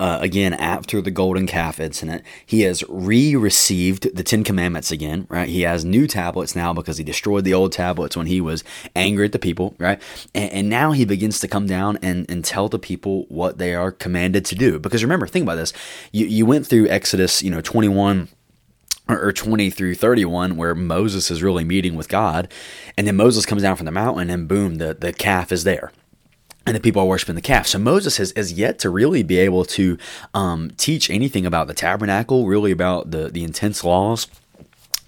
uh, again after the golden calf incident. He has re received the Ten Commandments again, right? He has new tablets now because he destroyed the old tablets when he was angry at the people, right? And, and now he begins to come down and, and tell the people what they are commanded to do. Because remember, think about this. You, you went through Exodus, you know, 21 or 20 through 31 where Moses is really meeting with God and then Moses comes down from the mountain and boom the, the calf is there and the people are worshiping the calf. So Moses has, has yet to really be able to um, teach anything about the tabernacle, really about the, the intense laws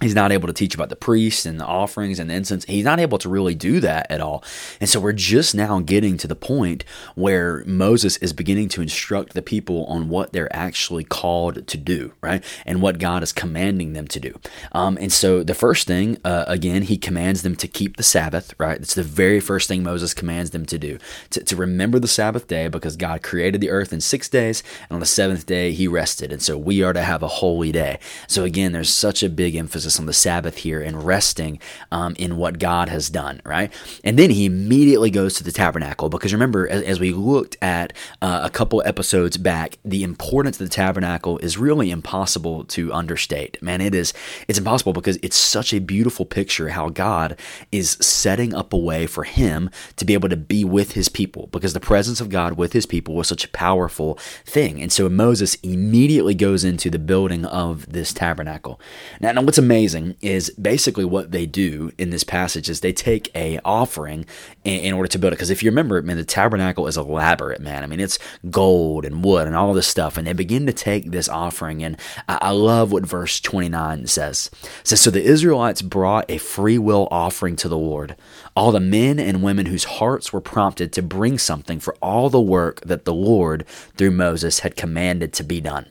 He's not able to teach about the priests and the offerings and the incense. He's not able to really do that at all. And so we're just now getting to the point where Moses is beginning to instruct the people on what they're actually called to do, right? And what God is commanding them to do. Um, and so the first thing, uh, again, he commands them to keep the Sabbath, right? It's the very first thing Moses commands them to do, to, to remember the Sabbath day because God created the earth in six days. And on the seventh day, he rested. And so we are to have a holy day. So again, there's such a big emphasis on the Sabbath here and resting um, in what God has done, right? And then he immediately goes to the tabernacle because remember, as, as we looked at uh, a couple episodes back, the importance of the tabernacle is really impossible to understate. Man, it is it's impossible because it's such a beautiful picture how God is setting up a way for him to be able to be with his people because the presence of God with his people was such a powerful thing. And so Moses immediately goes into the building of this tabernacle. Now, now what's amazing amazing is basically what they do in this passage is they take a offering in, in order to build it. Because if you remember, man, the tabernacle is elaborate, man. I mean, it's gold and wood and all this stuff, and they begin to take this offering. And I, I love what verse 29 says. It says, "So the Israelites brought a free will offering to the Lord, all the men and women whose hearts were prompted to bring something for all the work that the Lord through Moses had commanded to be done."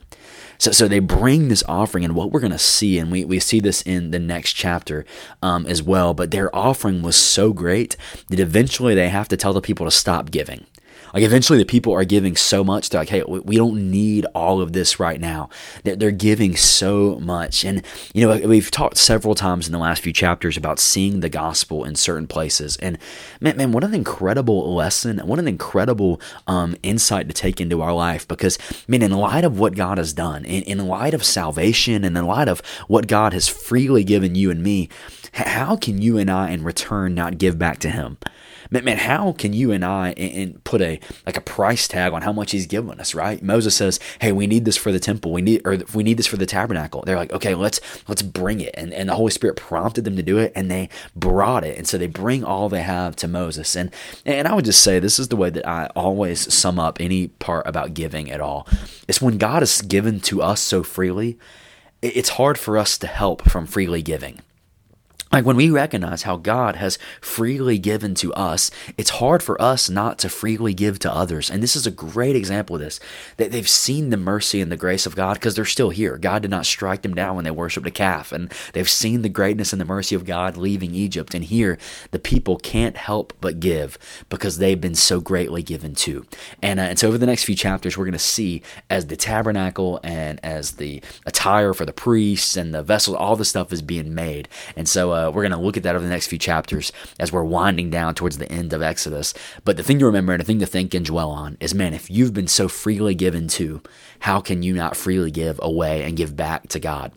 So, so they bring this offering, and what we're going to see, and we, we see this in the next chapter um, as well, but their offering was so great that eventually they have to tell the people to stop giving. Like eventually the people are giving so much. They're like, hey, we don't need all of this right now. They're giving so much. And, you know, we've talked several times in the last few chapters about seeing the gospel in certain places. And man, man what an incredible lesson. What an incredible um, insight to take into our life. Because, I mean, in light of what God has done, in, in light of salvation, and in light of what God has freely given you and me, how can you and I in return not give back to Him? Man, man, how can you and I and put a like a price tag on how much he's given us, right? Moses says, "Hey, we need this for the temple. We need or we need this for the tabernacle." They're like, "Okay, let's let's bring it." And and the Holy Spirit prompted them to do it, and they brought it. And so they bring all they have to Moses. And and I would just say this is the way that I always sum up any part about giving at all. It's when God has given to us so freely, it's hard for us to help from freely giving. Like when we recognize how God has freely given to us, it's hard for us not to freely give to others. And this is a great example of this. That they've seen the mercy and the grace of God because they're still here. God did not strike them down when they worshiped a calf. And they've seen the greatness and the mercy of God leaving Egypt. And here, the people can't help but give because they've been so greatly given to. And, uh, and so over the next few chapters, we're going to see as the tabernacle and as the attire for the priests and the vessels, all the stuff is being made. And so, uh, uh, we're going to look at that over the next few chapters as we're winding down towards the end of Exodus. But the thing to remember and the thing to think and dwell on is man, if you've been so freely given to, how can you not freely give away and give back to God?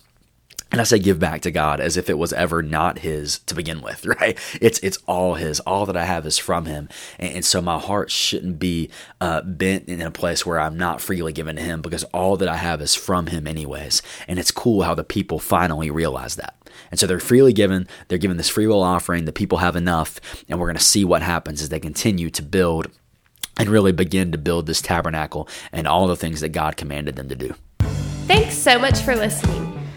And I say give back to God as if it was ever not His to begin with, right? It's it's all His. All that I have is from Him, and, and so my heart shouldn't be uh, bent in a place where I'm not freely given to Him because all that I have is from Him, anyways. And it's cool how the people finally realize that. And so they're freely given. They're given this free will offering. The people have enough, and we're going to see what happens as they continue to build and really begin to build this tabernacle and all the things that God commanded them to do. Thanks so much for listening.